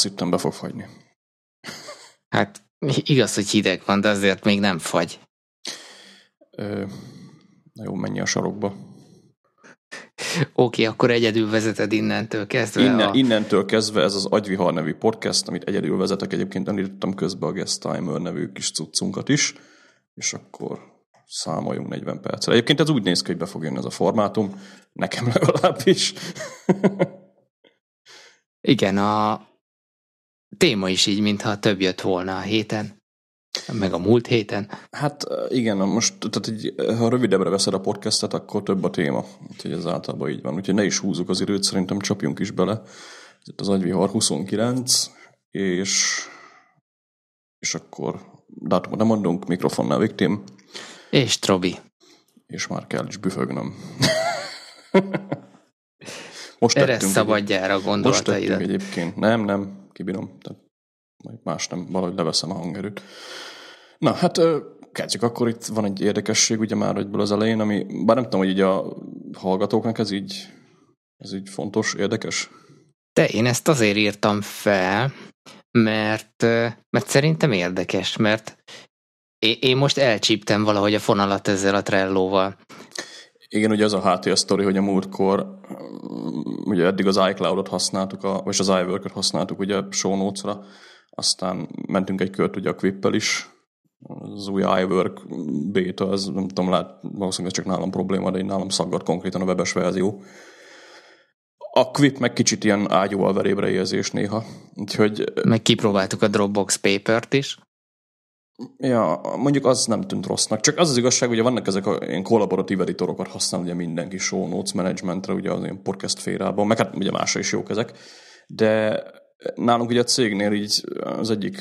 Azt hittem be fog fagyni. Hát igaz, hogy hideg van, de azért még nem fagy. Ö, na jó, menj a sarokba. Oké, okay, akkor egyedül vezeted innentől kezdve. Innen, a... Innentől kezdve ez az Agyvihar nevű podcast, amit egyedül vezetek, egyébként említettem közben a Guest Timer nevű kis cuccunkat is, és akkor számoljunk 40 percre. Egyébként ez úgy néz ki, hogy be fog jönni ez a formátum, nekem legalábbis. Igen, a téma is így, mintha több jött volna a héten, meg a múlt héten. Hát igen, most tehát így, ha rövidebbre veszed a podcastet, akkor több a téma. Úgyhogy ez általában így van. Úgyhogy ne is húzzuk az időt, szerintem csapjunk is bele. Ez itt az Agyvihar 29, és, és akkor dátumot nem mondunk, mikrofonnál Viktim. És Trobi. És már kell is büfögnöm. Most Erre szabadjára gondolataidat. Most egyébként. Nem, nem, kibírom. Tehát majd más nem, valahogy leveszem a hangerőt. Na, hát kezdjük akkor itt van egy érdekesség ugye már egyből az elején, ami bár nem tudom, hogy így a hallgatóknak ez így, ez így fontos, érdekes. De én ezt azért írtam fel, mert, mert szerintem érdekes, mert én most elcsíptem valahogy a fonalat ezzel a Trello-val. Igen, ugye az a háttér sztori, hogy a múltkor ugye eddig az iCloud-ot használtuk, a, vagy az iWork-ot használtuk ugye show notes-ra, aztán mentünk egy kört ugye a Quippel is, az új iWork beta, ez nem tudom, lát, valószínűleg ez csak nálam probléma, de én nálam szaggat konkrétan a webes verzió. A Quip meg kicsit ilyen ágyúval verébre érzés néha. Úgyhogy... Meg kipróbáltuk a Dropbox Paper-t is. Ja, mondjuk az nem tűnt rossznak. Csak az az igazság, hogy vannak ezek a ilyen kollaboratív editorokat használ ugye mindenki show notes managementre, ugye az ilyen podcast férában, meg hát ugye másra is jók ezek. De nálunk ugye a cégnél így az egyik,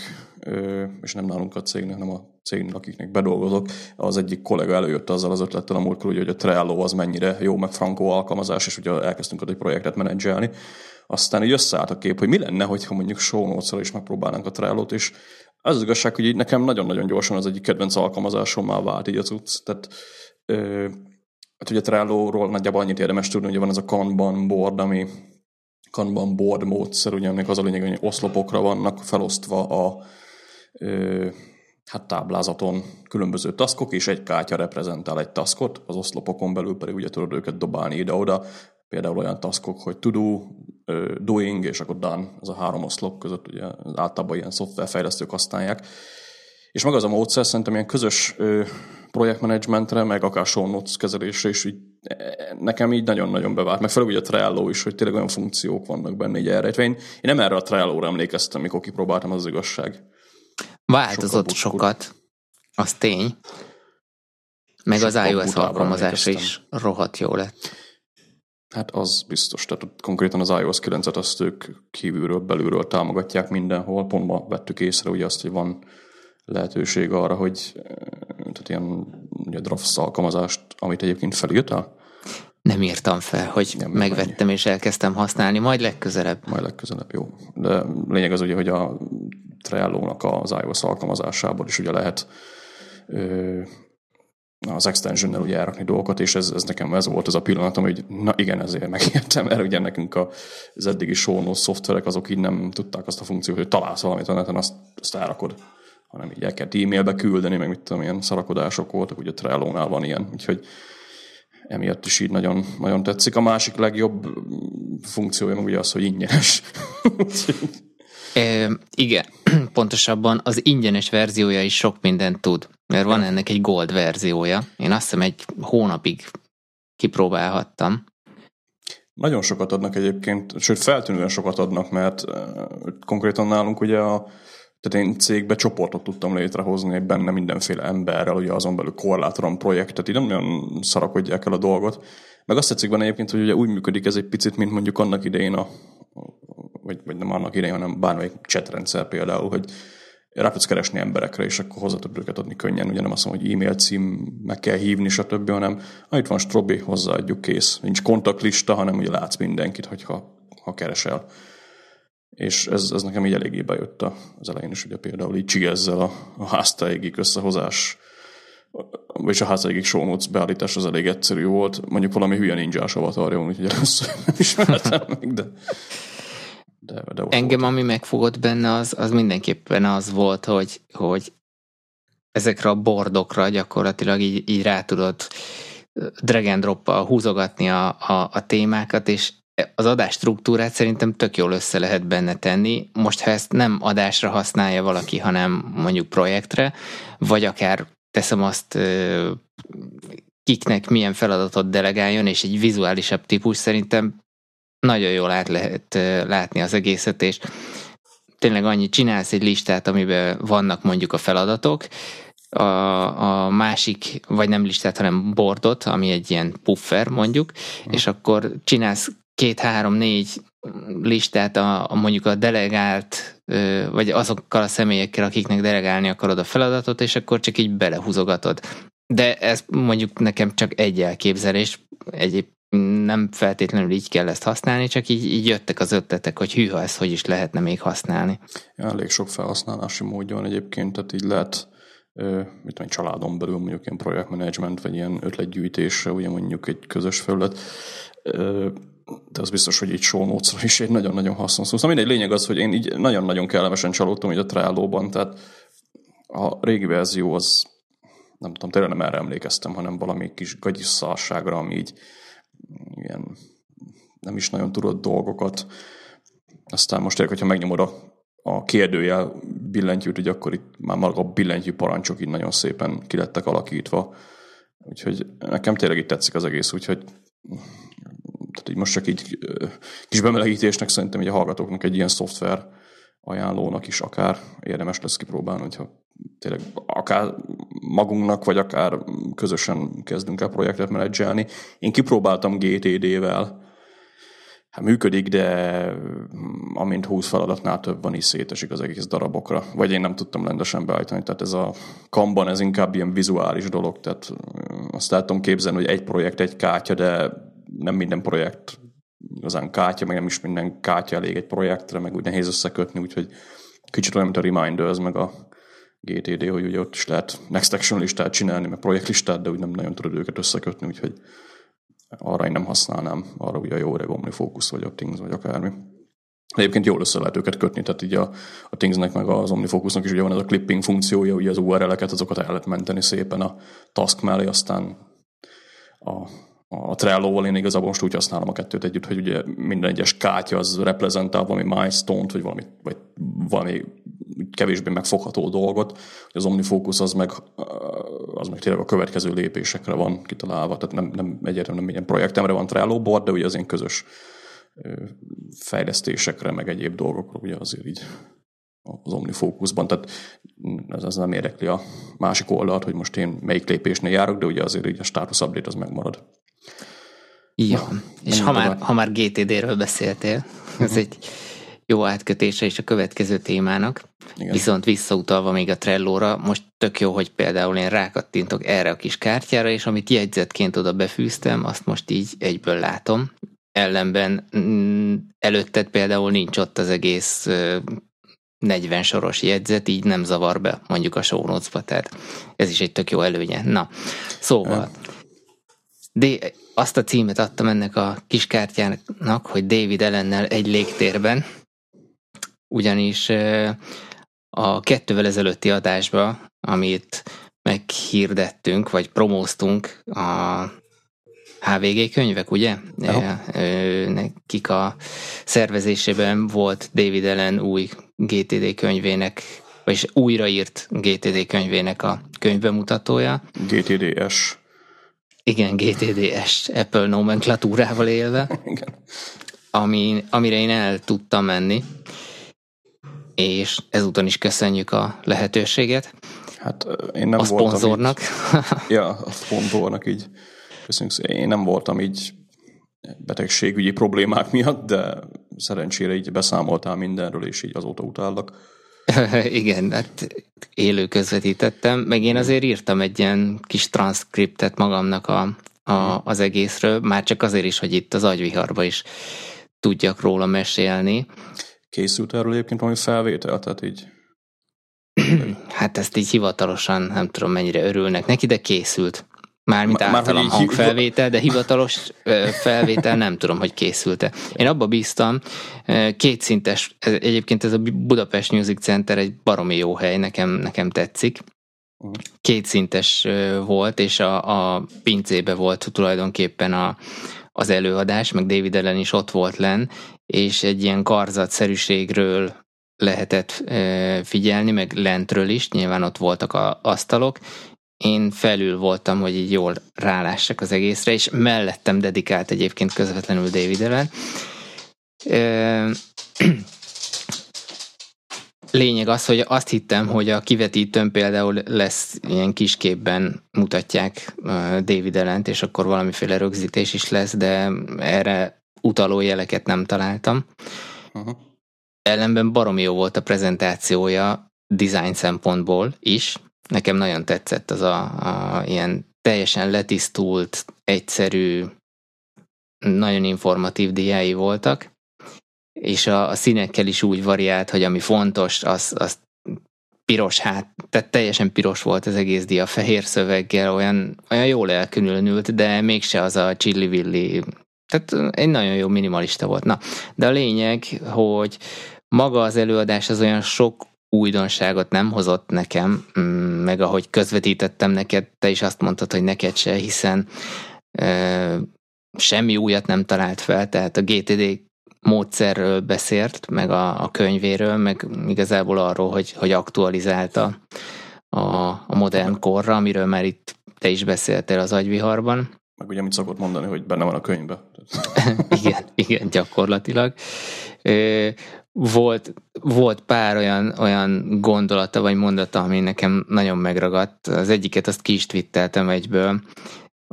és nem nálunk a cégnél, hanem a cégnél, akiknek bedolgozok, az egyik kollega előjött azzal az ötlettel a múltkor, hogy a Trello az mennyire jó, meg Franco alkalmazás, és ugye elkezdtünk ott egy projektet menedzselni. Aztán így összeállt a kép, hogy mi lenne, hogyha mondjuk show notes is megpróbálnánk a Trello-t, és az, az igazság, hogy így nekem nagyon-nagyon gyorsan az egyik kedvenc már vált így a cucc. Tehát, ö, hát ugye Trello-ról nagyjából annyit érdemes tudni, hogy van ez a Kanban board, ami Kanban board módszer, ugye ennek az a lényeg, hogy oszlopokra vannak felosztva a ö, hát táblázaton különböző taskok, és egy kártya reprezentál egy taskot, az oszlopokon belül pedig ugye tudod őket dobálni ide-oda, például olyan taskok, hogy to do, doing, és akkor done, ez a három oszlop között, ugye általában ilyen szoftverfejlesztők használják. És maga az a módszer szerintem ilyen közös projektmenedzsmentre, meg akár show notes kezelésre is így, e, nekem így nagyon-nagyon bevált. Meg főleg ugye a Trello is, hogy tényleg olyan funkciók vannak benne így elrejtve. Én, én nem erre a Trello-ra emlékeztem, mikor kipróbáltam, az, az igazság. Változott sokat, sokat. az tény. Meg Sokkal az iOS alkalmazása is rohadt jó lett. Hát az biztos. Tehát konkrétan az iOS 9-et azt ők kívülről, belülről támogatják mindenhol. Pont ma vettük észre ugye azt, hogy van lehetőség arra, hogy eh, tehát ilyen ugye Drafts alkalmazást, amit egyébként felírtál? Nem írtam fel, hogy Nem, megvettem annyi. és elkezdtem használni, majd legközelebb. Majd legközelebb, jó. De lényeg az ugye, hogy a Trello-nak az iOS alkalmazásából is ugye lehet ö, az extensionnel ugye elrakni dolgokat, és ez, ez nekem ez volt az a pillanatom, hogy na igen, ezért megértem, mert ugye nekünk a, az eddigi show szoftverek azok így nem tudták azt a funkciót, hogy találsz valamit a neten, azt, azt elrakod hanem így el kell e-mailbe küldeni, meg mit tudom, ilyen szarakodások voltak, ugye Trello-nál van ilyen, úgyhogy emiatt is így nagyon, nagyon tetszik. A másik legjobb funkciója meg ugye az, hogy ingyenes. e, igen, pontosabban az ingyenes verziója is sok mindent tud, mert van ennek egy gold verziója. Én azt hiszem egy hónapig kipróbálhattam. Nagyon sokat adnak egyébként, sőt feltűnően sokat adnak, mert konkrétan nálunk ugye a tehát én cégbe csoportot tudtam létrehozni benne mindenféle emberrel, ugye azon belül korlátlan projektet, így nem nagyon szarakodják el a dolgot. Meg azt tetszik benne egyébként, hogy ugye úgy működik ez egy picit, mint mondjuk annak idején a, vagy, vagy nem annak idején, hanem bármelyik chatrendszer például, hogy rá tudsz keresni emberekre, és akkor hozzá tudod őket adni könnyen. Ugye nem azt mondom, hogy e-mail cím, meg kell hívni, stb., hanem ah, itt van Strobi, hozzáadjuk, kész. Nincs kontaktlista, hanem ugye látsz mindenkit, hogyha ha keresel és ez, ez nekem így eléggé bejött az elején is, ugye például így ezzel a, a háztáigig összehozás, és a háztáigig show notes beállítás az elég egyszerű volt. Mondjuk valami hülye ninjás avatarja, úgyhogy először nem ismertem meg, de, De, de Engem, volt. ami megfogott benne, az, az mindenképpen az volt, hogy, hogy ezekre a bordokra gyakorlatilag így, így rá tudod drag and drop húzogatni a, a, a témákat, és az adás struktúrát szerintem tök jól össze lehet benne tenni. Most, ha ezt nem adásra használja valaki, hanem mondjuk projektre, vagy akár teszem azt, kiknek milyen feladatot delegáljon, és egy vizuálisabb típus szerintem nagyon jól át lehet látni az egészet, és tényleg annyi csinálsz egy listát, amiben vannak mondjuk a feladatok, a, a másik, vagy nem listát, hanem bordot, ami egy ilyen puffer mondjuk, mm. és akkor csinálsz két, három, négy listát a, a mondjuk a delegált, vagy azokkal a személyekkel, akiknek delegálni akarod a feladatot, és akkor csak így belehúzogatod. De ez mondjuk nekem csak egy elképzelés, egyéb nem feltétlenül így kell ezt használni, csak így, így jöttek az ötletek, hogy hűha, ezt hogy is lehetne még használni. Ja, elég sok felhasználási módja van egyébként, tehát így lehet mit tudom, családon belül mondjuk ilyen projektmenedzsment, vagy ilyen ötletgyűjtésre, ugye mondjuk egy közös felület, de az biztos, hogy így show is egy nagyon-nagyon hasznos szóval mindegy, lényeg az, hogy én így nagyon-nagyon kellemesen csalódtam így a trello tehát a régi verzió az nem tudom, tényleg nem erre emlékeztem, hanem valami kis gagyisszalságra, ami így ilyen nem is nagyon tudott dolgokat. Aztán most tényleg, hogyha megnyomod a, a kérdőjel billentyűt, hogy akkor itt már maga a billentyű parancsok így nagyon szépen kilettek alakítva. Úgyhogy nekem tényleg itt tetszik az egész, úgyhogy tehát így most csak így kis bemelegítésnek szerintem így a hallgatóknak egy ilyen szoftver ajánlónak is akár érdemes lesz kipróbálni, hogyha tényleg akár magunknak, vagy akár közösen kezdünk el projektet menedzselni. Én kipróbáltam GTD-vel, hát működik, de amint 20 feladatnál több van, is szétesik az egész darabokra. Vagy én nem tudtam rendesen beállítani. Tehát ez a kamban ez inkább ilyen vizuális dolog, tehát azt tudom képzelni, hogy egy projekt, egy kártya, de nem minden projekt igazán kártya, meg nem is minden kártya elég egy projektre, meg úgy nehéz összekötni, úgyhogy kicsit olyan, mint a Reminders, meg a GTD, hogy ugye ott is lehet Next Action listát csinálni, meg projektlistát, de úgy nem nagyon tudod őket összekötni, úgyhogy arra én nem használnám, arra ugye a jó öreg OmniFocus, vagy a Things, vagy akármi. Egyébként jól össze lehet őket kötni, tehát így a, a Thingsnek meg az OmniFocusnak is ugye van ez a clipping funkciója, ugye az URL-eket, azokat el lehet menteni szépen a task mellé, aztán a a Trello-val én igazából most úgy használom a kettőt együtt, hogy ugye minden egyes kártya az reprezentál valami milestone-t, vagy valami, vagy valami kevésbé megfogható dolgot, az OmniFocus az meg, az meg tényleg a következő lépésekre van kitalálva, tehát nem, nem egyértelműen nem ilyen projektemre van Trello board, de ugye az én közös fejlesztésekre, meg egyéb dolgokra ugye azért így az OmniFocusban, tehát ez, ez nem érdekli a másik oldalt, hogy most én melyik lépésnél járok, de ugye azért így a status update az megmarad. Ja, Na, és ha már, ha már GTD-ről beszéltél, ez egy jó átkötése is a következő témának. Igen. Viszont visszautalva még a Trello-ra, most tök jó, hogy például én rákattintok erre a kis kártyára, és amit jegyzetként oda befűztem, azt most így egyből látom. Ellenben mm, előtted például nincs ott az egész 40 soros jegyzet, így nem zavar be mondjuk a show notes-ba, tehát ez is egy tök jó előnye. Na, szóval, de azt a címet adtam ennek a kis kártyának, hogy David ellennel egy légtérben, ugyanis a kettővel ezelőtti adásba, amit meghirdettünk, vagy promóztunk a HVG könyvek, ugye? No. Nekik a szervezésében volt David Ellen új GTD könyvének, vagyis újraírt GTD könyvének a könyvbemutatója. GTDS. Igen, GTDS, Apple nomenklatúrával élve. Igen. Ami, amire én el tudtam menni, és ezúton is köszönjük a lehetőséget. Hát én nem a voltam szponzornak. Így, ja, a szponzornak így. Köszönjük szépen. Én nem voltam így betegségügyi problémák miatt, de szerencsére így beszámoltál mindenről, és így azóta utállak. Igen, hát élő közvetítettem, meg én azért írtam egy ilyen kis transzkriptet magamnak a, a, az egészről, már csak azért is, hogy itt az agyviharba is tudjak róla mesélni. Készült erről egyébként valami felvétel, tehát így Hát ezt így hivatalosan nem tudom mennyire örülnek neki, de készült. Mármint Már- általam így- hangfelvétel, de hivatalos felvétel nem tudom, hogy készült-e. Én abba bíztam, kétszintes, egyébként ez a Budapest Music Center egy baromi jó hely, nekem, nekem tetszik. Mhm. Kétszintes volt, és a, a pincébe volt tulajdonképpen a, az előadás, meg David Ellen is ott volt len, és egy ilyen karzatszerűségről lehetett figyelni, meg lentről is, nyilván ott voltak a asztalok, én felül voltam, hogy így jól rálássak az egészre, és mellettem dedikált egyébként közvetlenül David Ellen. Lényeg az, hogy azt hittem, hogy a kivetítőn például lesz ilyen kisképben mutatják David Ellent, és akkor valamiféle rögzítés is lesz, de erre utaló jeleket nem találtam. Uh-huh. Ellenben baromi jó volt a prezentációja design szempontból is. Nekem nagyon tetszett az a, a ilyen teljesen letisztult, egyszerű, nagyon informatív diái voltak, és a, a színekkel is úgy variált, hogy ami fontos, az, az piros hát, tehát teljesen piros volt az egész dia, fehér szöveggel, olyan, olyan jól elkülönült, de mégse az a csillivilli, tehát egy nagyon jó minimalista volt. Na, de a lényeg, hogy maga az előadás az olyan sok újdonságot nem hozott nekem, mm, meg ahogy közvetítettem neked, te is azt mondtad, hogy neked se, hiszen e, semmi újat nem talált fel, tehát a GTD módszerről beszélt, meg a, a könyvéről, meg igazából arról, hogy, hogy aktualizálta a, a modern korra, amiről már itt te is beszéltél az agyviharban. Meg ugye, amit szokott mondani, hogy benne van a könyvben. igen, igen, gyakorlatilag. Volt, volt pár olyan, olyan gondolata vagy mondata, ami nekem nagyon megragadt. Az egyiket azt ki is twitteltem egyből.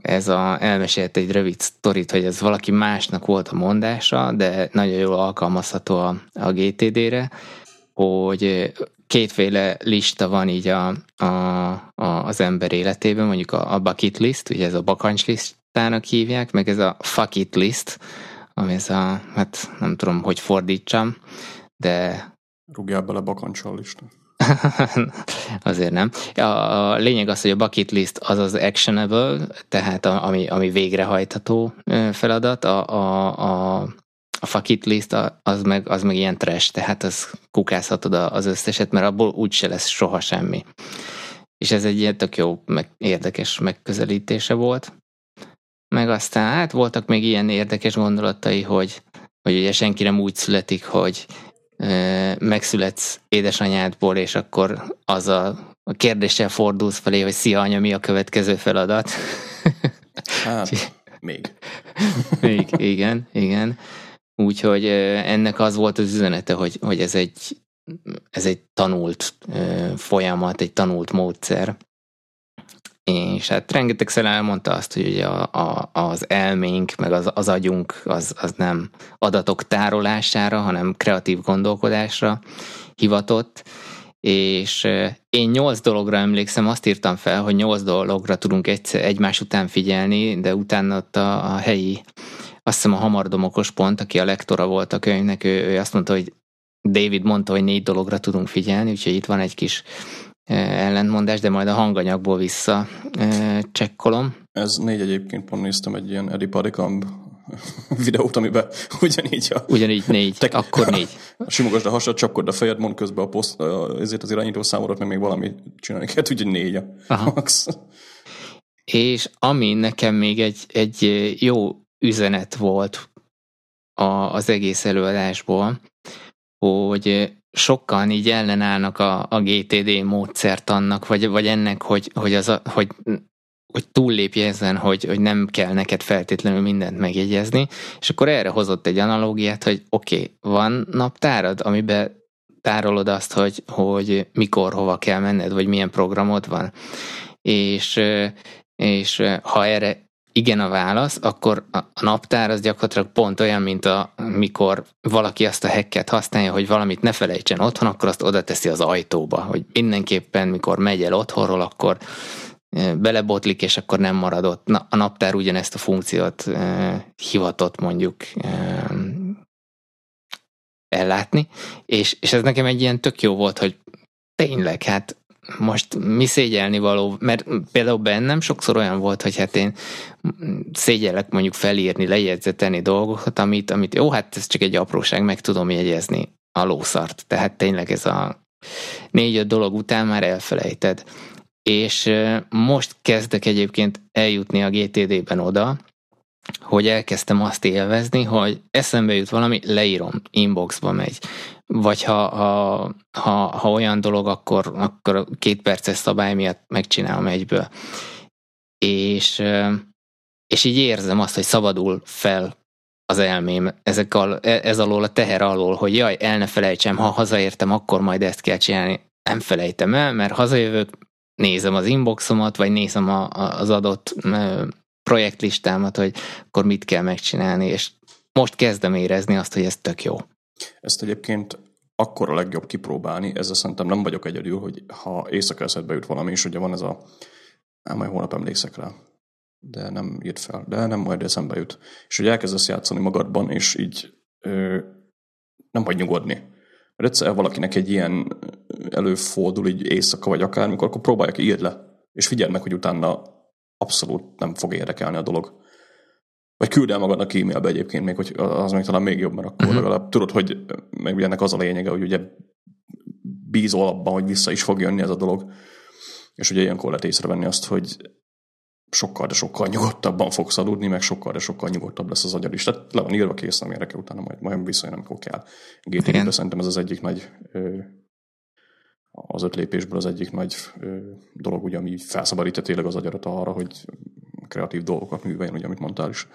Ez a, elmesélt egy rövid sztorit, hogy ez valaki másnak volt a mondása, de nagyon jól alkalmazható a, a GTD-re, hogy kétféle lista van így a, a, a, az ember életében, mondjuk a, a bucket list, ugye ez a bakancs listának hívják, meg ez a fuck it list, ami ez a, hát nem tudom, hogy fordítsam, de Rúgjál bele bakancsal is. azért nem. A, a lényeg az, hogy a bucket list az az actionable, tehát a, ami, ami végrehajtható feladat, a, a, a, a fuck list az meg, az meg ilyen trash, tehát az kukázhatod az összeset, mert abból úgyse lesz soha semmi. És ez egy ilyen tök jó, meg, érdekes megközelítése volt. Meg aztán hát voltak még ilyen érdekes gondolatai, hogy, hogy ugye senki nem úgy születik, hogy megszületsz édesanyádból, és akkor az a, a kérdéssel fordulsz felé, hogy szia anya, mi a következő feladat? Hát, még. még, igen, igen. Úgyhogy ennek az volt az üzenete, hogy, hogy ez egy ez egy tanult folyamat, egy tanult módszer. És hát rengetegszer elmondta azt, hogy ugye a, a, az elménk, meg az, az agyunk az, az nem adatok tárolására, hanem kreatív gondolkodásra hivatott, és én nyolc dologra emlékszem, azt írtam fel, hogy nyolc dologra tudunk egyszer, egymás után figyelni, de utána ott a, a helyi, azt hiszem a hamardomokos pont, aki a lektora volt a könyvnek, ő, ő azt mondta, hogy David mondta, hogy négy dologra tudunk figyelni, úgyhogy itt van egy kis ellentmondás, de majd a hanganyagból vissza csekkolom. Ez négy egyébként pont néztem egy ilyen Eddie Padikamb videót, amiben ugyanígy a... Ugyanígy négy, tek, akkor négy. Simogasd a hasad, csapkod a fejed, mond közben a poszt, ezért az irányító számodat, meg még valami csinálni kell, úgyhogy négy a Aha. max. És ami nekem még egy, egy jó üzenet volt a, az egész előadásból, hogy sokan így ellenállnak a, a GTD módszert annak, vagy, vagy ennek, hogy, hogy, az a, hogy, hogy túllépje ezen, hogy, hogy nem kell neked feltétlenül mindent megjegyezni, és akkor erre hozott egy analógiát, hogy oké, okay, van naptárad, amiben tárolod azt, hogy, hogy mikor, hova kell menned, vagy milyen programod van. És, és ha erre igen a válasz, akkor a naptár az gyakorlatilag pont olyan, mint a, mikor valaki azt a hacket használja, hogy valamit ne felejtsen otthon, akkor azt oda teszi az ajtóba, hogy mindenképpen, mikor megy el otthonról, akkor belebotlik, és akkor nem maradott. Na, a naptár ugyanezt a funkciót eh, hivatott mondjuk eh, ellátni, és, és ez nekem egy ilyen tök jó volt, hogy tényleg, hát most mi szégyelni való, mert például bennem sokszor olyan volt, hogy hát én szégyellek mondjuk felírni, lejegyzeteni dolgokat, amit, amit jó, hát ez csak egy apróság, meg tudom jegyezni a lószart. Tehát tényleg ez a négy-öt dolog után már elfelejted. És most kezdek egyébként eljutni a GTD-ben oda, hogy elkezdtem azt élvezni, hogy eszembe jut valami, leírom, inboxba megy. Vagy ha, ha, ha, ha olyan dolog, akkor, akkor két perces szabály miatt megcsinálom egyből. És, és így érzem azt, hogy szabadul fel az elmém ezek al, e, ez alól a teher alól, hogy jaj, el ne felejtsem, ha hazaértem, akkor majd ezt kell csinálni. Nem felejtem el, mert hazajövök, nézem az inboxomat, vagy nézem a, az adott projektlistámat, hogy akkor mit kell megcsinálni, és most kezdem érezni azt, hogy ez tök jó. Ezt egyébként akkor a legjobb kipróbálni, ezzel szerintem nem vagyok egyedül, hogy ha éjszaka eszedbe jut valami, és ugye van ez a, nem majd holnap emlékszek rá, de nem írt fel, de nem majd eszembe jut. És hogy elkezdesz játszani magadban, és így ö, nem vagy nyugodni. Mert egyszer valakinek egy ilyen előfordul, így éjszaka vagy akármikor, akkor próbálja ki, írd le. És figyeld meg, hogy utána abszolút nem fog érdekelni a dolog. Vagy küld el magadnak e-mailbe egyébként még, hogy az még talán még jobb, mert akkor uh-huh. legalább tudod, hogy meg ugye ennek az a lényege, hogy ugye bízol abban, hogy vissza is fog jönni ez a dolog. És ugye ilyenkor lehet észrevenni azt, hogy sokkal, de sokkal nyugodtabban fogsz aludni, meg sokkal, de sokkal nyugodtabb lesz az agyad is. Tehát le van írva, kész, nem érdekel, utána majd, majd visszajön, amikor kell. GTD-ben szerintem ez az egyik nagy az öt lépésből az egyik nagy dolog, ugye, ami felszabadítja tényleg az agyarat arra, hogy kreatív dolgokat műveljen, ugye, amit mondtál is.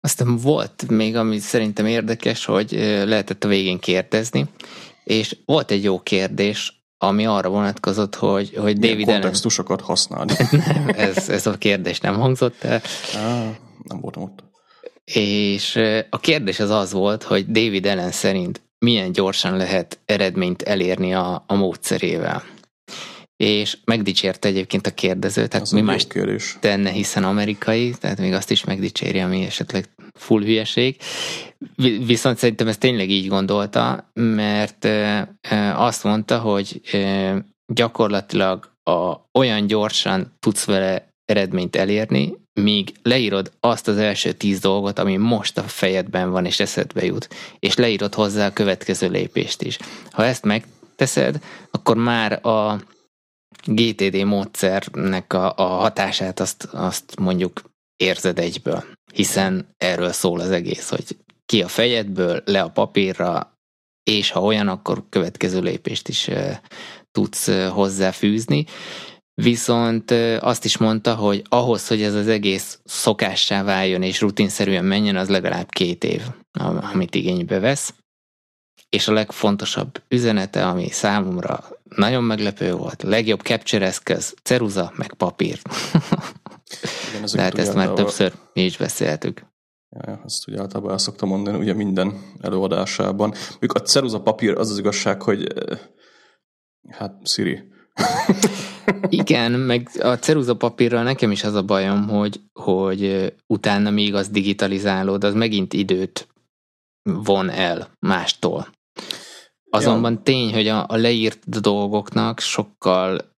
Aztán volt még, ami szerintem érdekes, hogy lehetett a végén kérdezni, és volt egy jó kérdés, ami arra vonatkozott, hogy, hogy Milyen David kontextusokat Allen... használni. nem, ez, ez a kérdés nem hangzott el. Á, nem voltam ott. És a kérdés az az volt, hogy David Ellen szerint milyen gyorsan lehet eredményt elérni a, a módszerével. És megdicsérte egyébként a kérdező, tehát mi más kérdés. tenne, hiszen amerikai, tehát még azt is megdicséri, ami esetleg full hülyeség. Viszont szerintem ez tényleg így gondolta, mert azt mondta, hogy gyakorlatilag a, olyan gyorsan tudsz vele eredményt elérni, míg leírod azt az első tíz dolgot, ami most a fejedben van és eszedbe jut, és leírod hozzá a következő lépést is. Ha ezt megteszed, akkor már a GTD módszernek a, a hatását azt, azt mondjuk érzed egyből, hiszen erről szól az egész, hogy ki a fejedből, le a papírra, és ha olyan, akkor következő lépést is tudsz hozzáfűzni. Viszont azt is mondta, hogy ahhoz, hogy ez az egész szokássá váljon és rutinszerűen menjen, az legalább két év, amit igénybe vesz. És a legfontosabb üzenete, ami számomra nagyon meglepő volt, legjobb capture eszköz, ceruza, meg papír. Igen, De hát ezt már többször mi is beszéltük. Ja, ezt ugye általában el szoktam mondani, ugye minden előadásában. Még a ceruza papír az az igazság, hogy hát Siri, igen, meg a ceruza papírral nekem is az a bajom, hogy, hogy utána még az digitalizálód, az megint időt von el mástól. Azonban ja. tény, hogy a, a leírt dolgoknak sokkal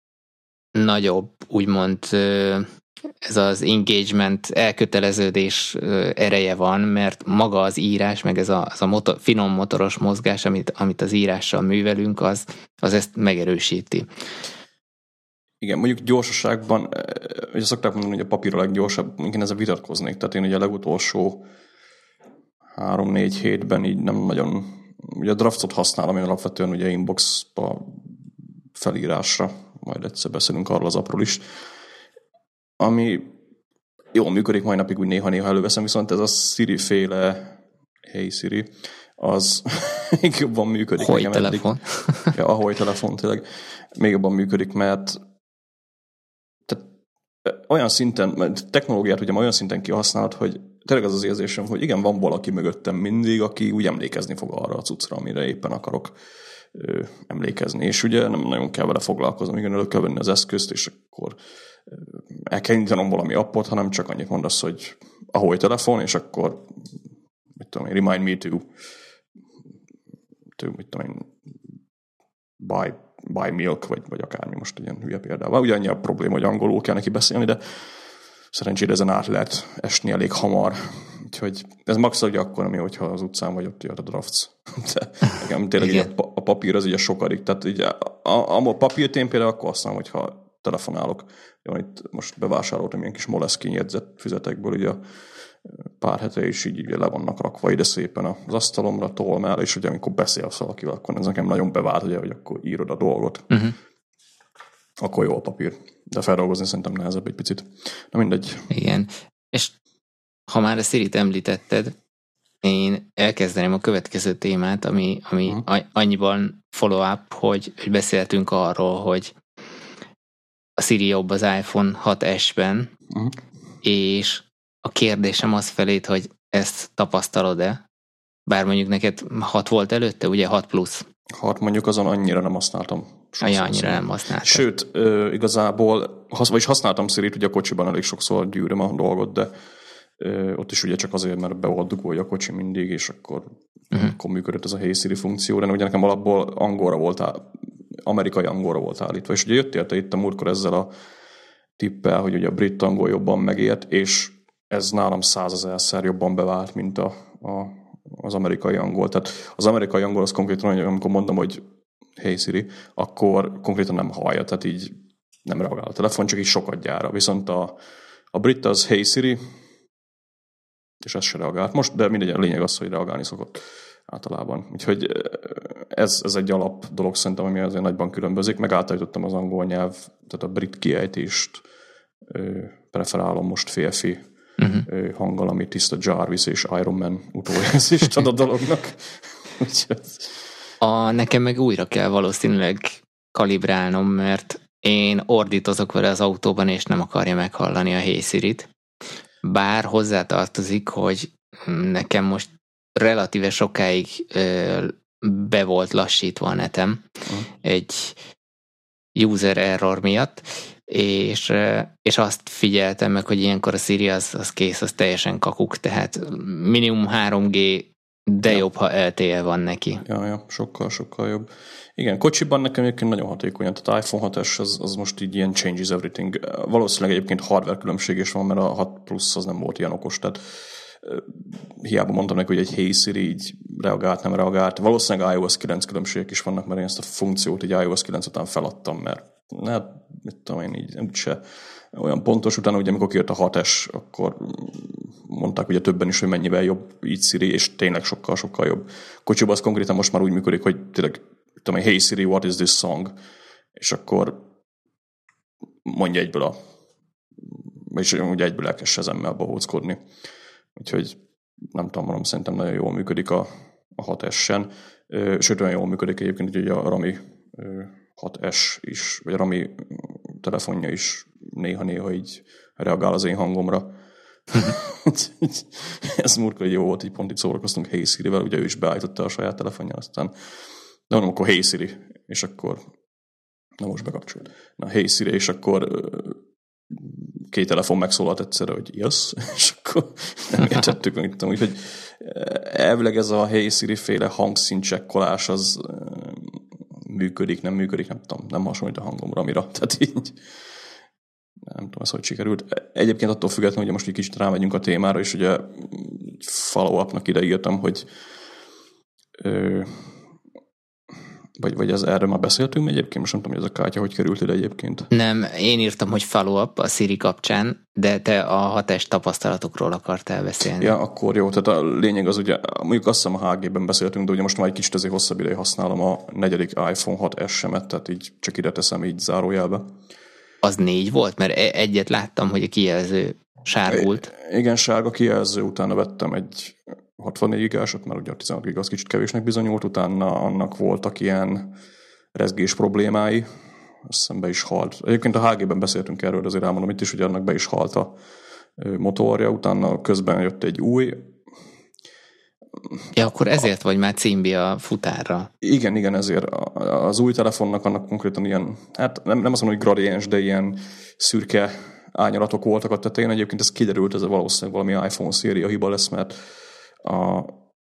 nagyobb, úgymond ez az engagement, elköteleződés ereje van, mert maga az írás, meg ez a, az a motor, finom motoros mozgás, amit, amit az írással művelünk, az, az ezt megerősíti. Igen, mondjuk gyorsaságban, ugye szokták mondani, hogy a papír a leggyorsabb, én ezzel vitatkoznék, tehát én ugye a legutolsó három-négy hétben így nem nagyon, ugye a draftot használom én alapvetően ugye inboxba felírásra, majd egyszer beszélünk arról az apról is, ami jól működik, mai napig úgy néha-néha előveszem, viszont ez a Siri-féle Hey Siri, az még jobban működik. Hogy telefon. Eddig. Ja, ahogy telefon tényleg még jobban működik, mert tehát olyan szinten, technológiát ugye olyan szinten kihasználod, hogy tényleg az az érzésem, hogy igen, van valaki mögöttem mindig, aki úgy emlékezni fog arra a cuccra, amire éppen akarok ö, emlékezni. És ugye nem nagyon kell vele foglalkoznom, igen, elő kell venni az eszközt, és akkor el kell indítanom valami appot, hanem csak annyit mondasz, hogy ahogy telefon, és akkor mit tudom én, remind me to, to mit tudom én, buy, buy milk, vagy, vagy akármi most ilyen hülye példával. Ugye annyi a probléma, hogy angolul kell neki beszélni, de szerencsére ezen át lehet esni elég hamar. Úgyhogy ez max hogy akkor, ami, hogyha az utcán vagy ott jött a drafts. De nekem tényleg a, a, papír az ugye sokadik. Tehát ugye a, a, a papírt én például akkor használom, hogyha telefonálok. Jó, itt most bevásároltam ilyen kis Moleskine jegyzett füzetekből, ugye pár hete is így, így le vannak rakva ide szépen az asztalomra, tolmál, és ugye amikor beszélsz valakivel, akkor ez nekem nagyon bevált, ugye, hogy akkor írod a dolgot. Uh-huh. Akkor jó a papír. De feldolgozni szerintem nehezebb egy picit. Na mindegy. Igen. És ha már a Siri-t említetted, én elkezdeném a következő témát, ami, ami uh-huh. annyiban follow-up, hogy, hogy beszéltünk arról, hogy a Siri jobb az iPhone 6S-ben, uh-huh. és a kérdésem az felét, hogy ezt tapasztalod-e? Bár mondjuk neked 6 volt előtte, ugye 6 plusz. 6 mondjuk azon annyira nem használtam. Ajja, annyira nem használtam. Sőt, igazából, vagyis használtam Siri-t, ugye a kocsiban elég sokszor gyűröm a dolgot, de ott is ugye csak azért, mert be volt dugolja a kocsi mindig, és akkor, uh-huh. akkor működött ez a Hey Siri funkció, de ugye nekem alapból angolra volt, áll, amerikai angolra volt állítva. És ugye jöttél te itt a múltkor ezzel a tippel, hogy ugye a brit angol jobban megért, és ez nálam százezerszer jobban bevált, mint a, a, az amerikai angol. Tehát az amerikai angol az konkrétan, amikor mondom, hogy hey Siri, akkor konkrétan nem hallja, tehát így nem reagál a telefon, csak így sokat gyára. Viszont a, a brit az hey Siri, és ez se reagált most, de mindegy, a lényeg az, hogy reagálni szokott általában. Úgyhogy ez, ez egy alap dolog szerintem, ami azért nagyban különbözik. Megállítottam az angol nyelv, tehát a brit kiejtést preferálom most férfi uh-huh. hanggal, ami tiszta Jarvis és Iron Man utójelzést ad a dolognak. a, nekem meg újra kell valószínűleg kalibrálnom, mert én ordítozok vele az autóban, és nem akarja meghallani a Hey Siri-t. Bár hozzátartozik, hogy nekem most relatíve sokáig ö, be volt lassítva a netem uh-huh. egy user error miatt, és, és azt figyeltem meg, hogy ilyenkor a Siri az, az kész, az teljesen kakuk, tehát minimum 3G, de ja. jobb, ha LTE van neki. Ja, ja, sokkal, sokkal jobb. Igen, kocsiban nekem egyébként nagyon hatékony, tehát iPhone 6S az, az most így ilyen changes everything. Valószínűleg egyébként hardware különbség is van, mert a 6 Plus az nem volt ilyen okos, tehát hiába mondtam neki, hogy egy Hey Siri így reagált, nem reagált. Valószínűleg iOS 9 különbségek is vannak, mert én ezt a funkciót így iOS 9 után feladtam, mert hát, mit tudom én így, úgyse olyan pontos. Utána ugye amikor kijött a 6S, akkor mondták ugye többen is, hogy mennyivel jobb így Siri, és tényleg sokkal-sokkal jobb. Kocsiban az konkrétan most már úgy működik, hogy tényleg, tudom hey Siri, what is this song? És akkor mondja egyből a és ugye egyből elkezd ezemmel bohóckodni. Úgyhogy nem tudom, mondom, szerintem nagyon jól működik a, a 6S-en. Sőt, olyan jól működik egyébként, hogy a Rami 6S is, vagy Rami telefonja is néha-néha így reagál az én hangomra. Ez murka, jó volt, így pont itt szórakoztunk Hey Siri-vel, ugye ő is beállította a saját telefonja, aztán de mondom, akkor Hey Siri, és akkor na most bekapcsolt. Na Hey Siri, és akkor két telefon megszólalt egyszerre, hogy yes, és akkor nem értettük meg, úgyhogy elvileg ez a Hey Siri féle hangszíncsekkolás az működik, nem működik, nem tudom, nem hasonlít a hangomra, amira, tehát így nem tudom, ez hogy sikerült. Egyébként attól függetlenül, hogy most egy kicsit rámegyünk a témára, és ugye follow-upnak ide írtam, hogy ö, vagy, vagy ez erről már beszéltünk egyébként? Most nem tudom, hogy ez a kártya hogy került ide egyébként. Nem, én írtam, hogy follow-up a Siri kapcsán, de te a hatás tapasztalatokról akartál beszélni. Ja, akkor jó. Tehát a lényeg az ugye, mondjuk azt hiszem a HG-ben beszéltünk, de ugye most már egy kicsit azért hosszabb ideje használom a negyedik iPhone 6 S-emet, tehát így csak ide teszem így zárójelbe. Az négy volt? Mert e- egyet láttam, hogy a kijelző sárgult. Igen, sárga kijelző, utána vettem egy 64 gigásot, mert ugye a 16 gig az kicsit kevésnek bizonyult, utána annak voltak ilyen rezgés problémái, azt be is halt. Egyébként a HG-ben beszéltünk erről, azért elmondom itt is, hogy annak be is halt a motorja, utána közben jött egy új. Ja, akkor ezért vagy már címbi a futárra. Igen, igen, ezért. Az új telefonnak annak konkrétan ilyen, hát nem, nem azt mondom, hogy gradiens, de ilyen szürke ányalatok voltak a tetején. Egyébként ez kiderült, ez valószínűleg valami iPhone széria hiba lesz, mert a,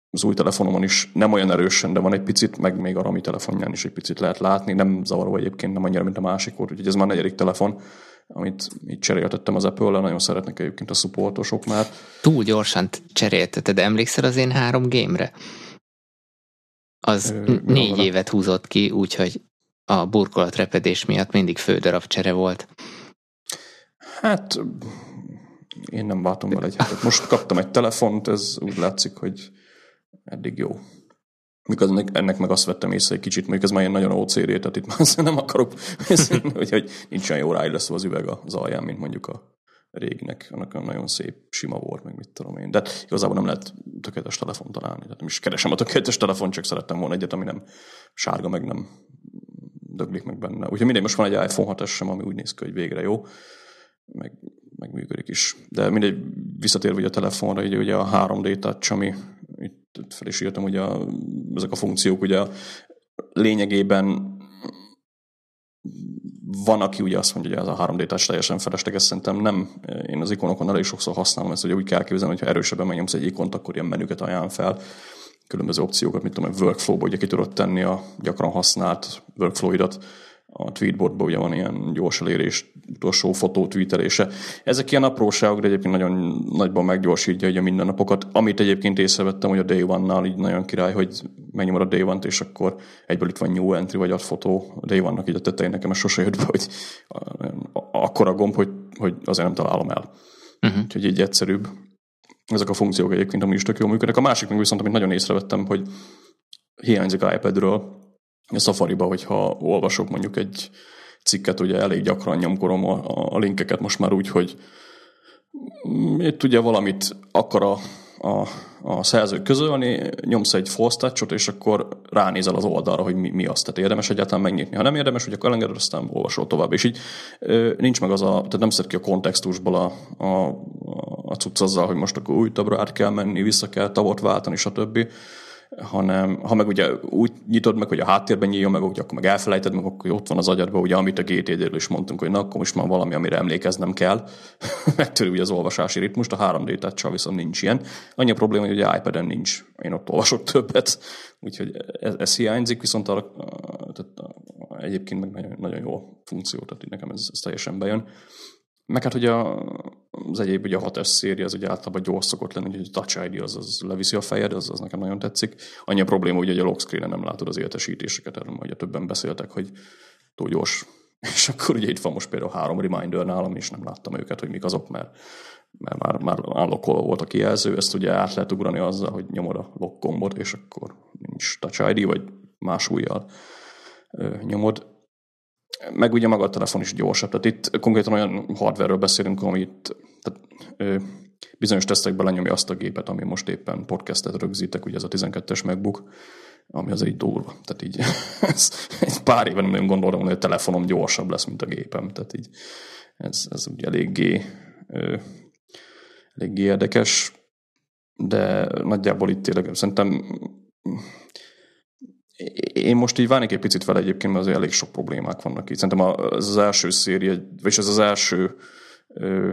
az új telefonomon is nem olyan erősen, de van egy picit, meg még a Rami telefonján is egy picit lehet látni. Nem zavaró egyébként, nem annyira, mint a másik volt, úgyhogy ez már a negyedik telefon, amit így cseréltettem az Apple-lel, nagyon szeretnek egyébként a supportosok már. Túl gyorsan cserélteted, emlékszel az én három gémre? Az Ö, négy évet húzott ki, úgyhogy a burkolatrepedés miatt mindig fődarab csere volt. Hát én nem váltom vele egy hetet. Most kaptam egy telefont, ez úgy látszik, hogy eddig jó. Mikor ennek meg azt vettem észre egy kicsit, mondjuk ez már ilyen nagyon OCD, tehát itt már nem akarok hogy, hogy nincs olyan jó ráillesztve az üveg az alján, mint mondjuk a réginek. Annak nagyon szép, sima volt, meg mit tudom én. De igazából nem lehet tökéletes telefon találni. Tehát nem is keresem a tökéletes telefon, csak szerettem volna egyet, ami nem sárga, meg nem döglik meg benne. Úgyhogy mindegy, most van egy iPhone 6 sem, ami úgy néz ki, hogy végre jó. Meg, meg működik is. De mindegy, visszatérve a telefonra, így ugye a 3D touch, ami itt fel is írtam, ugye a, ezek a funkciók ugye lényegében van, aki ugye azt mondja, hogy ez a 3D touch teljesen felesleges, szerintem nem. Én az ikonokon elég sokszor használom ezt, hogy úgy kell képzelni, hogy ha erősebben megnyomsz egy ikont, akkor ilyen menüket ajánl fel, különböző opciókat, mit tudom, workflow-ba ugye ki tudod tenni a gyakran használt workflow-idat, a tweetbotban ugye van ilyen gyors elérés, utolsó fotó tweetelése. Ezek ilyen apróságok, de egyébként nagyon nagyban meggyorsítja ugye a mindennapokat. Amit egyébként észrevettem, hogy a Day One-nál így nagyon király, hogy megnyomod a Day One-t, és akkor egyből itt van new entry, vagy a fotó a Day One-nak így a tetején nekem sose jött be, hogy akkora gomb, hogy, hogy azért nem találom el. Uh-huh. Úgyhogy így egyszerűbb. Ezek a funkciók egyébként ami is tök jól működnek. A másik meg viszont, amit nagyon észrevettem, hogy hiányzik iPad-ről, a Safari-ba, hogyha olvasok mondjuk egy cikket, ugye elég gyakran nyomkorom a, a linkeket most már úgy, hogy itt ugye valamit akar a, a, a szerző közölni, nyomsz egy false és akkor ránézel az oldalra, hogy mi, mi az. Tehát érdemes egyáltalán megnyitni. Ha nem érdemes, hogy akkor elengeded, aztán olvasol tovább. És így nincs meg az a, tehát nem szed ki a kontextusból a, a, a cucc azzal, hogy most akkor új tabra át kell menni, vissza kell tavot váltani, stb hanem ha meg ugye úgy nyitod meg, hogy a háttérben nyíljon meg, hogy akkor meg elfelejted meg, akkor ott van az agyadban, ugye amit a GTD-ről is mondtunk, hogy na, akkor most már valami, amire emlékeznem kell. Megtörő ugye az olvasási ritmust, a 3D touch viszont nincs ilyen. Annyi a probléma, hogy a iPad-en nincs. Én ott olvasok többet, úgyhogy ez, ez hiányzik, viszont arra, tehát egyébként meg nagyon, nagyon jó funkció, tehát nekem ez, ez teljesen bejön. Meg hát ugye az egyéb, ugye a 6S széria, az ugye általában gyors szokott lenni, hogy a Touch ID az, az leviszi a fejed, az, az nekem nagyon tetszik. Annyi a probléma, hogy a lock screen nem látod az értesítéseket, erről ugye többen beszéltek, hogy túl gyors. És akkor ugye itt van most például három reminder nálam, és nem láttam őket, hogy mik azok, mert, mert már, már állokkolva volt a kijelző, ezt ugye át lehet ugrani azzal, hogy nyomod a lock gombot, és akkor nincs Touch ID, vagy más újjal nyomod meg ugye maga a telefon is gyorsabb. Tehát itt konkrétan olyan hardware beszélünk, amit tehát, ö, bizonyos tesztekben lenyomja azt a gépet, ami most éppen podcastet rögzítek, ugye ez a 12-es MacBook, ami az egy durva. Tehát így ez, egy pár éve nem gondoltam, hogy a telefonom gyorsabb lesz, mint a gépem. Tehát így ez, ez ugye eléggé, ö, eléggé érdekes, de nagyjából itt tényleg szerintem én most így válnék egy picit vele egyébként, mert azért elég sok problémák vannak itt. Szerintem az, az első széria, vagy ez az első ö,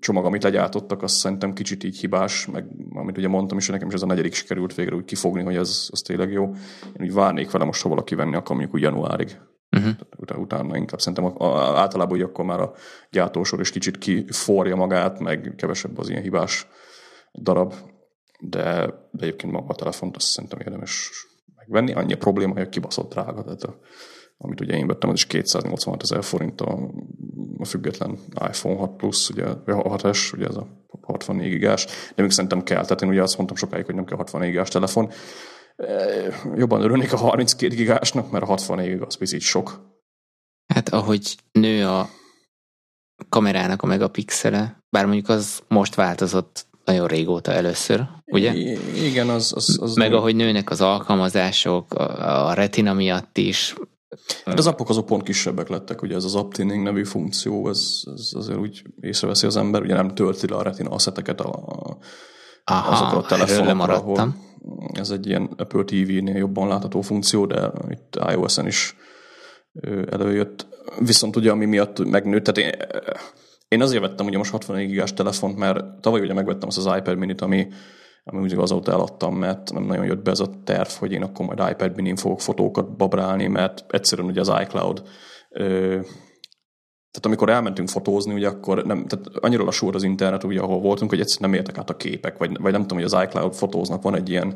csomag, amit legyártottak, az szerintem kicsit így hibás, meg amit ugye mondtam is, hogy nekem is ez a negyedik sikerült végre úgy kifogni, hogy ez, az tényleg jó. Én úgy várnék vele most, ha valaki venni akar, mondjuk úgy januárig. Uh-huh. Utána, utána inkább szerintem a, a, általában úgy akkor már a gyártósor is kicsit kiforja magát, meg kevesebb az ilyen hibás darab, de, de egyébként maga a telefont azt szerintem érdemes megvenni. Annyi a probléma, hogy a kibaszott drága. Tehát a, amit ugye én vettem, az is 286 ezer forint a, a független iPhone 6 Plus, ugye 6S, ugye ez a 64 gigás, de még szerintem kell. Tehát én ugye azt mondtam sokáig, hogy nem kell 64 gigás telefon. E, jobban örülnék a 32 gigásnak, mert a 64 az picit sok. Hát ahogy nő a kamerának a megapixele, bár mondjuk az most változott nagyon régóta először, ugye? I- igen, az... az, az Meg ahogy nőnek az alkalmazások, a, a retina miatt is. Hát az appok azok pont kisebbek lettek, ugye ez az uptinning nevű funkció, ez, ez azért úgy észreveszi az ember, ugye nem tölti le a retina asszeteket a, Aha, azokra a telefonokra, ahol ez egy ilyen Apple TV-nél jobban látható funkció, de itt iOS-en is előjött. Viszont ugye, ami miatt megnőtt, tehát én, én azért vettem ugye most 64 gigás telefont, mert tavaly ugye megvettem azt az iPad minit, ami ami úgy azóta eladtam, mert nem nagyon jött be ez a terv, hogy én akkor majd iPad mini fogok fotókat babrálni, mert egyszerűen ugye az iCloud ö, tehát amikor elmentünk fotózni, ugye akkor nem, tehát annyira lassú az internet, ugye, ahol voltunk, hogy egyszerűen nem értek át a képek, vagy, vagy nem tudom, hogy az iCloud fotóznak van egy ilyen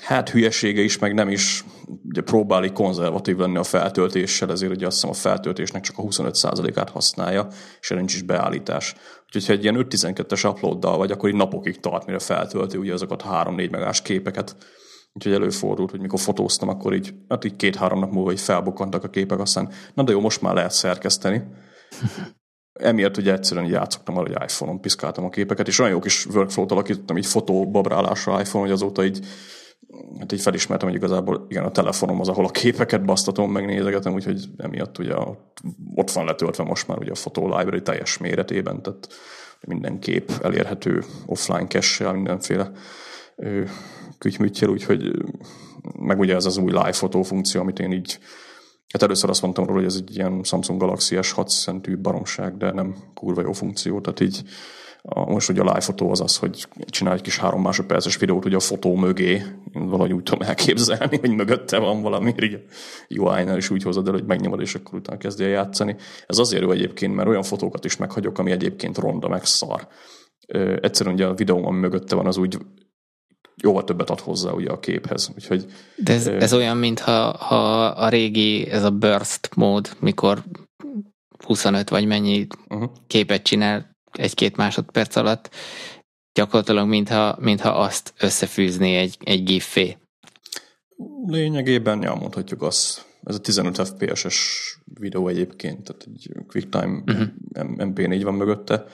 hát hülyesége is, meg nem is ugye próbálik konzervatív lenni a feltöltéssel, ezért ugye azt hiszem a feltöltésnek csak a 25%-át használja, és nincs is beállítás. Úgyhogy ha egy ilyen 5.12-es uploaddal vagy, akkor így napokig tart, mire feltölti ugye azokat 3-4 megás képeket. Úgyhogy előfordult, hogy mikor fotóztam, akkor így, hát így két-három nap múlva így felbukkantak a képek, aztán na de jó, most már lehet szerkeszteni. Emiatt ugye egyszerűen játszottam arra, hogy iPhone-on piszkáltam a képeket, és olyan jó kis workflow-t alakítottam, így fotóbabrálásra iPhone, hogy azóta így hát így felismertem, hogy igazából igen, a telefonom az, ahol a képeket basztatom, megnézegetem, úgyhogy emiatt ugye ott van letöltve most már ugye a Photo Library teljes méretében, tehát minden kép elérhető offline cache mindenféle kütyműtjel, úgyhogy meg ugye ez az új live fotó funkció, amit én így Hát először azt mondtam róla, hogy ez egy ilyen Samsung Galaxy S6 szentű baromság, de nem kurva jó funkció, tehát így a, most ugye a live fotó az az, hogy csinálj egy kis három másodperces videót ugye a fotó mögé, én valahogy úgy tudom elképzelni, hogy mögötte van valami, így a UI-nál is úgy hozod el, hogy megnyomod, és akkor utána kezdje játszani. Ez azért jó egyébként, mert olyan fotókat is meghagyok, ami egyébként ronda, meg szar. Ö, egyszerűen ugye a videóm, ami mögötte van, az úgy jóval többet ad hozzá ugye a képhez. Úgyhogy, De ez, ez olyan, mintha ha a régi, ez a burst mód, mikor 25 vagy mennyi uh-huh. képet csinál egy-két másodperc alatt, gyakorlatilag mintha, mintha azt összefűzné egy, egy gif Lényegében, ja, mondhatjuk azt. Ez a 15 FPS-es videó egyébként, tehát egy QuickTime uh-huh. MP4 van mögötte,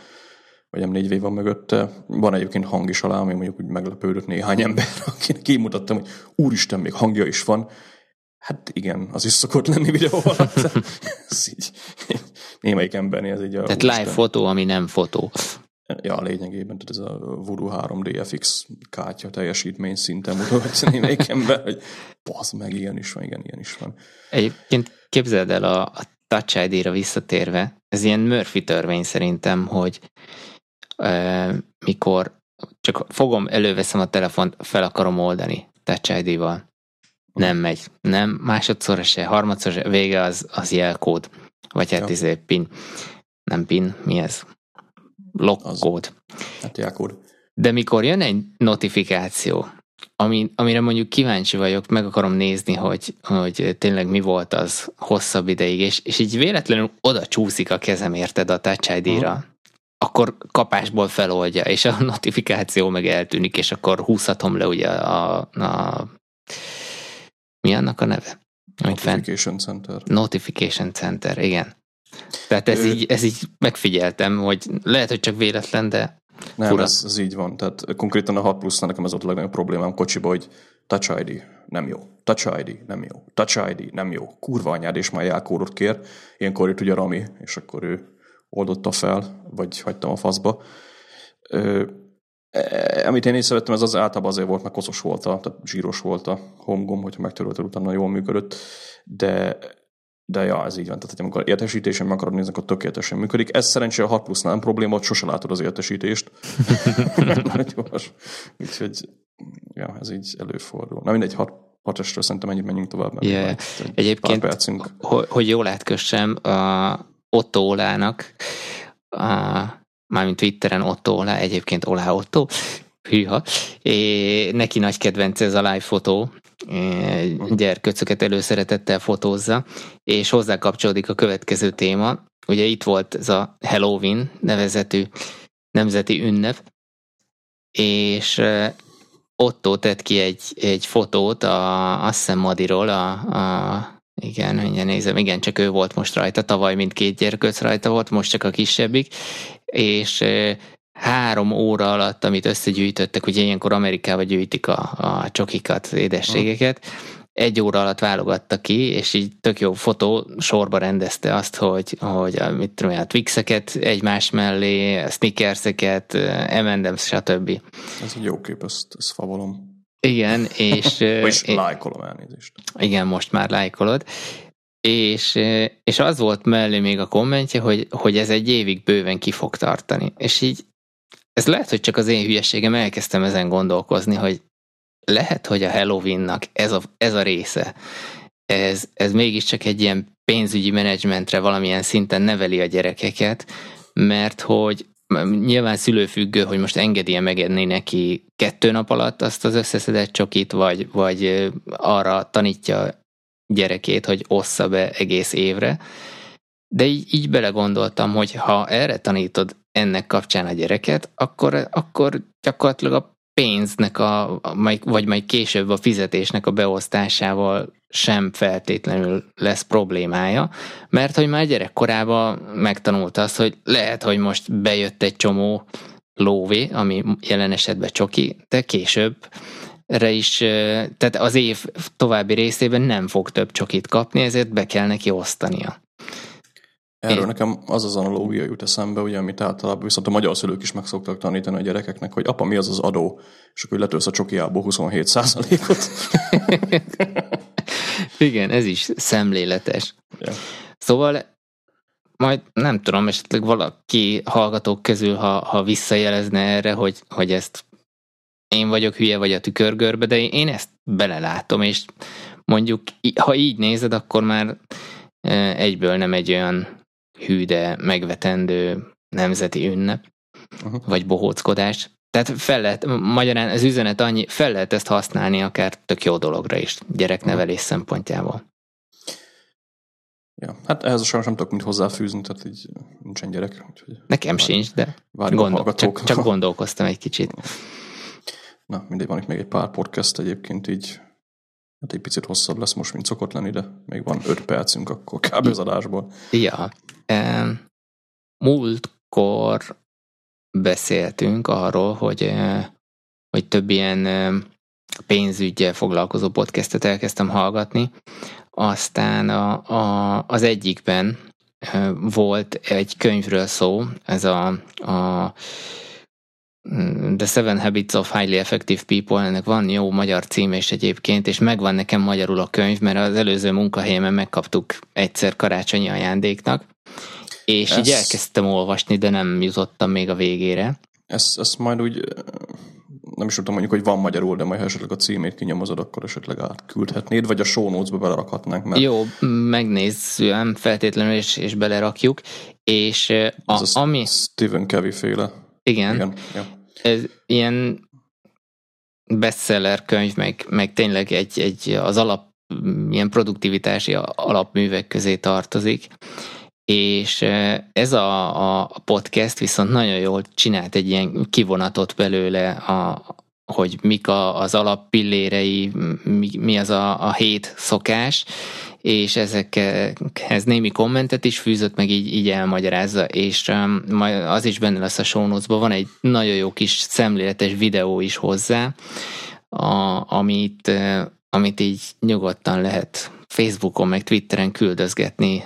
vagy M4V van mögötte. Van egyébként hang is alá, ami mondjuk úgy meglepődött néhány ember, akinek kimutattam, hogy úristen, még hangja is van. Hát igen, az is szokott lenni videó alatt. ez így, némelyik embernél ez így a... Tehát live fotó, ami nem fotó. Ja, lényegében, tehát ez a Voodoo 3 DFX kártya teljesítmény szinten mutatja némelyik ember, hogy bazd meg, ilyen is van, igen, ilyen is van. Egyébként képzeld el a, a Touch ID-ra visszatérve, ez ilyen Murphy törvény szerintem, hogy mikor csak fogom, előveszem a telefont, fel akarom oldani Touch ID-val. Nem megy. Nem, másodszor se, harmadszor se, vége az, az jelkód. Vagy hát izé pin. Nem pin, mi ez? Lockkód. Hát jelkód. De mikor jön egy notifikáció, ami, amire mondjuk kíváncsi vagyok, meg akarom nézni, hogy, hogy tényleg mi volt az hosszabb ideig, és, és így véletlenül oda csúszik a kezem, érted, a Touch ID-ra. Akkor kapásból feloldja, és a notifikáció meg eltűnik, és akkor húzhatom le ugye a, a mi annak a neve? Notification Center. Notification Center, igen. Tehát ez, ő... így, ez így megfigyeltem, hogy lehet, hogy csak véletlen, de nem, fura. Ez, ez így van. Tehát konkrétan a 6 plusz nekem ez volt a legnagyobb problémám kocsiba, hogy Touch ID, nem jó. Touch ID, nem jó. Touch ID, nem jó. Kurva anyád, és már jelkódot kér. Ilyenkor itt ugye Rami, és akkor ő oldotta fel, vagy hagytam a faszba. Ö, e, amit én észrevettem, ez az általában azért volt, mert koszos volt, a, tehát zsíros volt a homgom, hogyha megtörölted, utána jól működött, de de ja, ez így van. Tehát, amikor értesítésen meg akarod nézni, akkor tökéletesen működik. Ez szerencsére a 6 plusz nem probléma, hogy sose látod az értesítést. Úgyhogy ja, ez így előfordul. Na mindegy, 6 hatosra szerintem ennyit menjünk tovább. Mert yeah. Egyébként, hogy, hogy jól átkössem, a, Otto Olának, a, mármint Twitteren Otto Olá, egyébként Olá Otto, hűha, é, neki nagy kedvenc ez a live fotó, gyerköcöket előszeretettel fotózza, és hozzá kapcsolódik a következő téma. Ugye itt volt ez a Halloween nevezetű nemzeti ünnep, és Otto tett ki egy, egy fotót, a, azt hiszem Madiról, a, a igen, mindjárt nézem, igen, csak ő volt most rajta, tavaly mindkét gyerkőc rajta volt, most csak a kisebbik, és három óra alatt, amit összegyűjtöttek, ugye ilyenkor Amerikába gyűjtik a, a csokikat, édességeket, egy óra alatt válogatta ki, és így tök jó fotó sorba rendezte azt, hogy, hogy a, mit tudom, a Twixeket egymás mellé, a Snickerseket, M&M's, stb. Ez egy jó kép, ezt, ezt favolom. Igen, és... és lájkolom elnézést. Igen, most már lájkolod. És, és az volt mellé még a kommentje, hogy, hogy ez egy évig bőven ki fog tartani. És így ez lehet, hogy csak az én hülyeségem, elkezdtem ezen gondolkozni, hogy lehet, hogy a Halloweennak ez a, ez a része, ez, ez mégiscsak egy ilyen pénzügyi menedzsmentre valamilyen szinten neveli a gyerekeket, mert hogy nyilván szülőfüggő, hogy most engedi-e megedni neki kettő nap alatt azt az összeszedett csokit, vagy, vagy arra tanítja gyerekét, hogy ossza be egész évre. De így, így belegondoltam, hogy ha erre tanítod ennek kapcsán a gyereket, akkor, akkor gyakorlatilag a pénznek, a, vagy majd később a fizetésnek a beosztásával sem feltétlenül lesz problémája, mert hogy már gyerekkorában megtanulta azt, hogy lehet, hogy most bejött egy csomó lóvé, ami jelen esetben csoki, de később re is, tehát az év további részében nem fog több csokit kapni, ezért be kell neki osztania. Erről Én... nekem az az analógia jut eszembe, ugye, amit általában viszont a magyar szülők is meg szoktak tanítani a gyerekeknek, hogy apa, mi az az adó? És akkor letölsz a csokiából 27 százalékot. Igen, ez is szemléletes. Yeah. Szóval majd nem tudom, esetleg valaki hallgatók közül, ha, ha visszajelezne erre, hogy, hogy ezt én vagyok hülye, vagy a tükörgörbe, de én ezt belelátom, és mondjuk, ha így nézed, akkor már e, egyből nem egy olyan hű, de megvetendő nemzeti ünnep, uh-huh. vagy bohóckodás. Tehát fel lehet, magyarán az üzenet annyi, fel lehet ezt használni akár tök jó dologra is, gyereknevelés uh-huh. szempontjából. Ja, hát ehhez sajnos nem tudok mit hozzáfűzni, tehát így nincsen gyerek. Úgyhogy Nekem vár, sincs, de gondol, csak, csak gondolkoztam egy kicsit. Na, mindegy, van itt még egy pár podcast egyébként így, hát egy picit hosszabb lesz most, mint szokott lenni, de még van öt percünk akkor kb. az adásból. Ja, múltkor beszéltünk arról, hogy, hogy több ilyen pénzügyel foglalkozó podcastet elkezdtem hallgatni, aztán a, a, az egyikben volt egy könyvről szó, ez a, a The Seven Habits of Highly Effective People, ennek van jó magyar címe is egyébként, és megvan nekem magyarul a könyv, mert az előző munkahelyemen megkaptuk egyszer karácsonyi ajándéknak, és ezt, így elkezdtem olvasni, de nem jutottam még a végére. Ezt, ezt majd úgy nem is tudom mondjuk, hogy van magyarul, de majd ha esetleg a címét kinyomozod, akkor esetleg átküldhetnéd, vagy a show notes-ba belerakhatnánk. Mert... Jó, megnézzük feltétlenül, és, és belerakjuk. És a, Ez a ami... Stephen Kevy féle. Igen. Igen. Ja. Ez ilyen bestseller könyv, meg, meg tényleg egy, egy az alap ilyen produktivitási alapművek közé tartozik, és ez a, a podcast viszont nagyon jól csinált egy ilyen kivonatot belőle, a, hogy mik a, az alappillérei, mi, mi az a, a hét szokás, és ezekhez némi kommentet is fűzött, meg így, így elmagyarázza, és um, majd az is benne lesz a show van egy nagyon jó kis szemléletes videó is hozzá, a, amit, amit így nyugodtan lehet Facebookon, meg Twitteren küldözgetni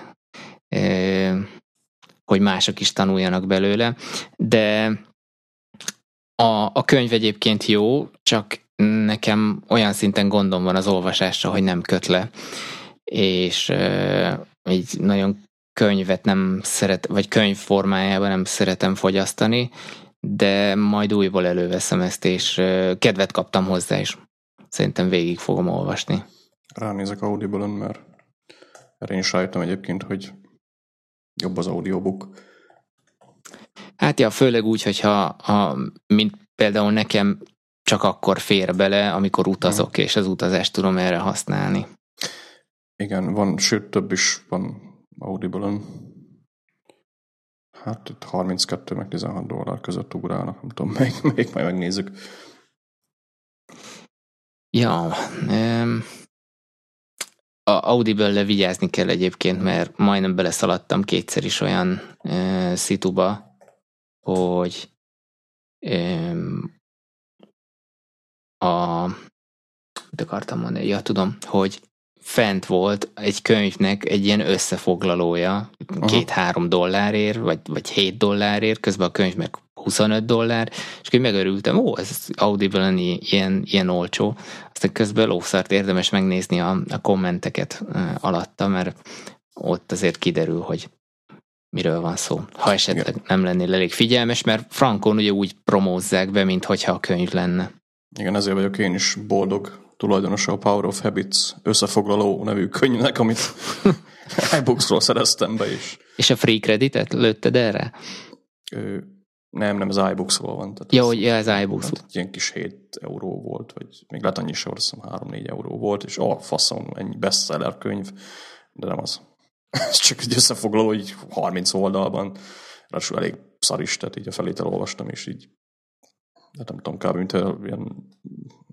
hogy mások is tanuljanak belőle, de a, a könyv egyébként jó, csak nekem olyan szinten gondom van az olvasásra, hogy nem köt le, és így nagyon könyvet nem szeret, vagy könyv formájában nem szeretem fogyasztani, de majd újból előveszem ezt, és kedvet kaptam hozzá, és szerintem végig fogom olvasni. Ránézek Audible-on, mert erre én is rájöttem egyébként, hogy jobb az audiobook. Hát ja, főleg úgy, hogyha ha, mint például nekem csak akkor fér bele, amikor utazok, hmm. és az utazást tudom erre használni. Igen, van, sőt több is van Audible-on. Hát itt 32 meg 16 dollár között ugrálnak, nem tudom, még, még majd megnézzük. Ja, um, a Audible-le vigyázni kell egyébként, mert majdnem beleszaladtam kétszer is olyan e, szituba, hogy a mit akartam mondani? Ja, tudom, hogy fent volt egy könyvnek egy ilyen összefoglalója, két-három dollárért, vagy, vagy hét dollárért, közben a könyv meg 25 dollár, és akkor megörültem, ó, ez audible ilyen, ilyen olcsó. Aztán közben lószart érdemes megnézni a, a kommenteket alatta, mert ott azért kiderül, hogy miről van szó. Ha esetleg Igen. nem lennél elég figyelmes, mert Frankon ugye úgy promózzák be, mint hogyha a könyv lenne. Igen, ezért vagyok én is boldog tulajdonosa a Power of Habits összefoglaló nevű könyvnek, amit iBooksról szereztem be is. És a free creditet lőtted erre? Ö, nem, nem, az iBooksról van. Tehát ja, hogy ja, az iBooks. Hát ilyen kis 7 euró volt, vagy még lehet annyi sem, azt 3-4 euró volt, és a faszom, ennyi bestseller könyv, de nem az. Ez csak egy összefoglaló, így 30 oldalban, ráadásul elég szar is, tehát így a felét elolvastam, és így hát nem tudom, kb. mint ilyen,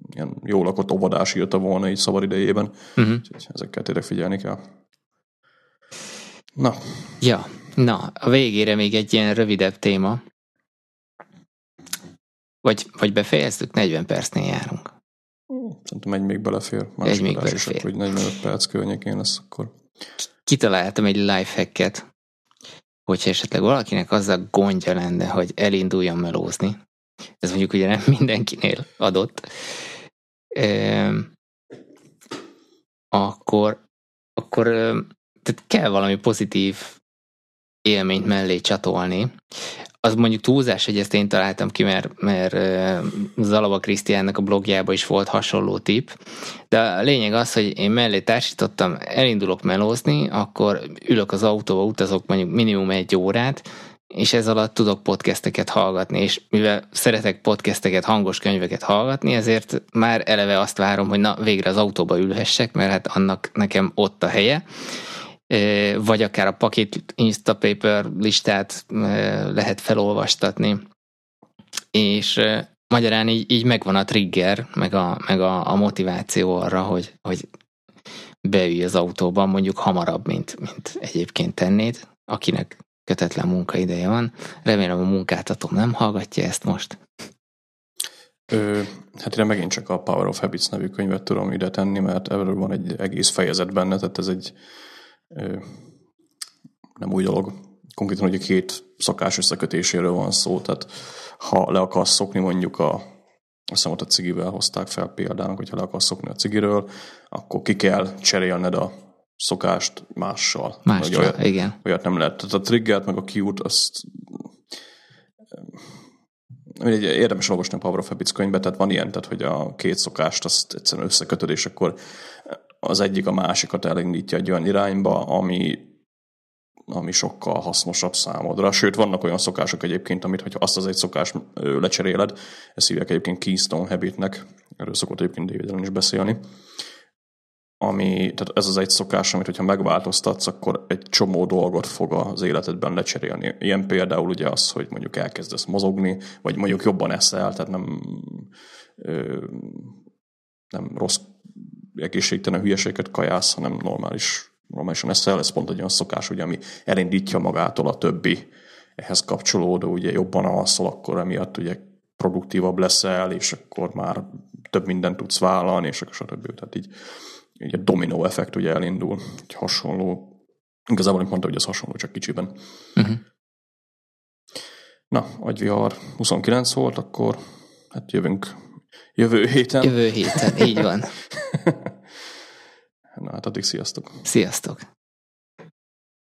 ilyen jó lakott óvodás írta volna így szabad idejében. Uh-huh. Úgyhogy ezekkel tényleg figyelni kell. Na. Ja, na, a végére még egy ilyen rövidebb téma. Vagy, vagy befejeztük, 40 percnél járunk. Szerintem egy még belefér. Más egy még belefér. Hogy 45 perc környékén lesz akkor. Kitaláltam egy lifehacket, hogyha esetleg valakinek az a gondja lenne, hogy elinduljon melózni. Ez mondjuk ugye nem mindenkinél adott. E, akkor, akkor tehát kell valami pozitív élményt mellé csatolni. Az mondjuk túlzás, hogy ezt én találtam ki, mert, mert Zalaba Krisztiánnak a blogjában is volt hasonló tip, de a lényeg az, hogy én mellé társítottam, elindulok melózni, akkor ülök az autóba, utazok mondjuk minimum egy órát, és ez alatt tudok podcasteket hallgatni, és mivel szeretek podcasteket, hangos könyveket hallgatni, ezért már eleve azt várom, hogy na végre az autóba ülhessek, mert hát annak nekem ott a helye, vagy akár a pakét Instapaper listát lehet felolvastatni, és magyarán így, így megvan a trigger, meg a, meg a, a motiváció arra, hogy, hogy beülj az autóban mondjuk hamarabb, mint, mint egyébként tennéd, akinek kötetlen munkaideje van. Remélem a munkáltatom nem hallgatja ezt most. Ö, hát én megint csak a Power of Habits nevű könyvet tudom ide tenni, mert erről van egy egész fejezet benne, tehát ez egy nem új dolog. Konkrétan ugye két szakás összekötéséről van szó, tehát ha le akarsz szokni mondjuk a a szemot a cigivel hozták fel példának, hogyha le akarsz szokni a cigiről, akkor ki kell cserélned a szokást mással. Mással, olyat, igen. Olyat nem lehet. Tehát a triggert meg a kiút, azt érdemes olvasni a of Habits könyvbe, tehát van ilyen, tehát hogy a két szokást azt egyszerűen összekötöd, és akkor az egyik a másikat elindítja egy olyan irányba, ami, ami sokkal hasznosabb számodra. Sőt, vannak olyan szokások egyébként, amit, hogyha azt az egy szokást lecseréled, ezt hívják egyébként Keystone Habitnek, erről szokott egyébként David is beszélni, ami, tehát ez az egy szokás, amit hogyha megváltoztatsz, akkor egy csomó dolgot fog az életedben lecserélni. Ilyen például ugye az, hogy mondjuk elkezdesz mozogni, vagy mondjuk jobban eszel, tehát nem, nem rossz egészségtelen hülyeséget kajász, hanem normális, normálisan eszel. Ez pont egy olyan szokás, ugye, ami elindítja magától a többi ehhez kapcsolódó, ugye jobban alszol, akkor emiatt ugye produktívabb leszel, és akkor már több mindent tudsz vállalni, és akkor stb. Tehát így, így a dominó effekt ugye elindul, egy hasonló, igazából nem mondta, hogy ez hasonló, csak kicsiben. Uh-huh. Na, agyvihar 29 volt, akkor hát jövünk Jövő héten. Jövő héten, így van. Na hát addig sziasztok. Sziasztok.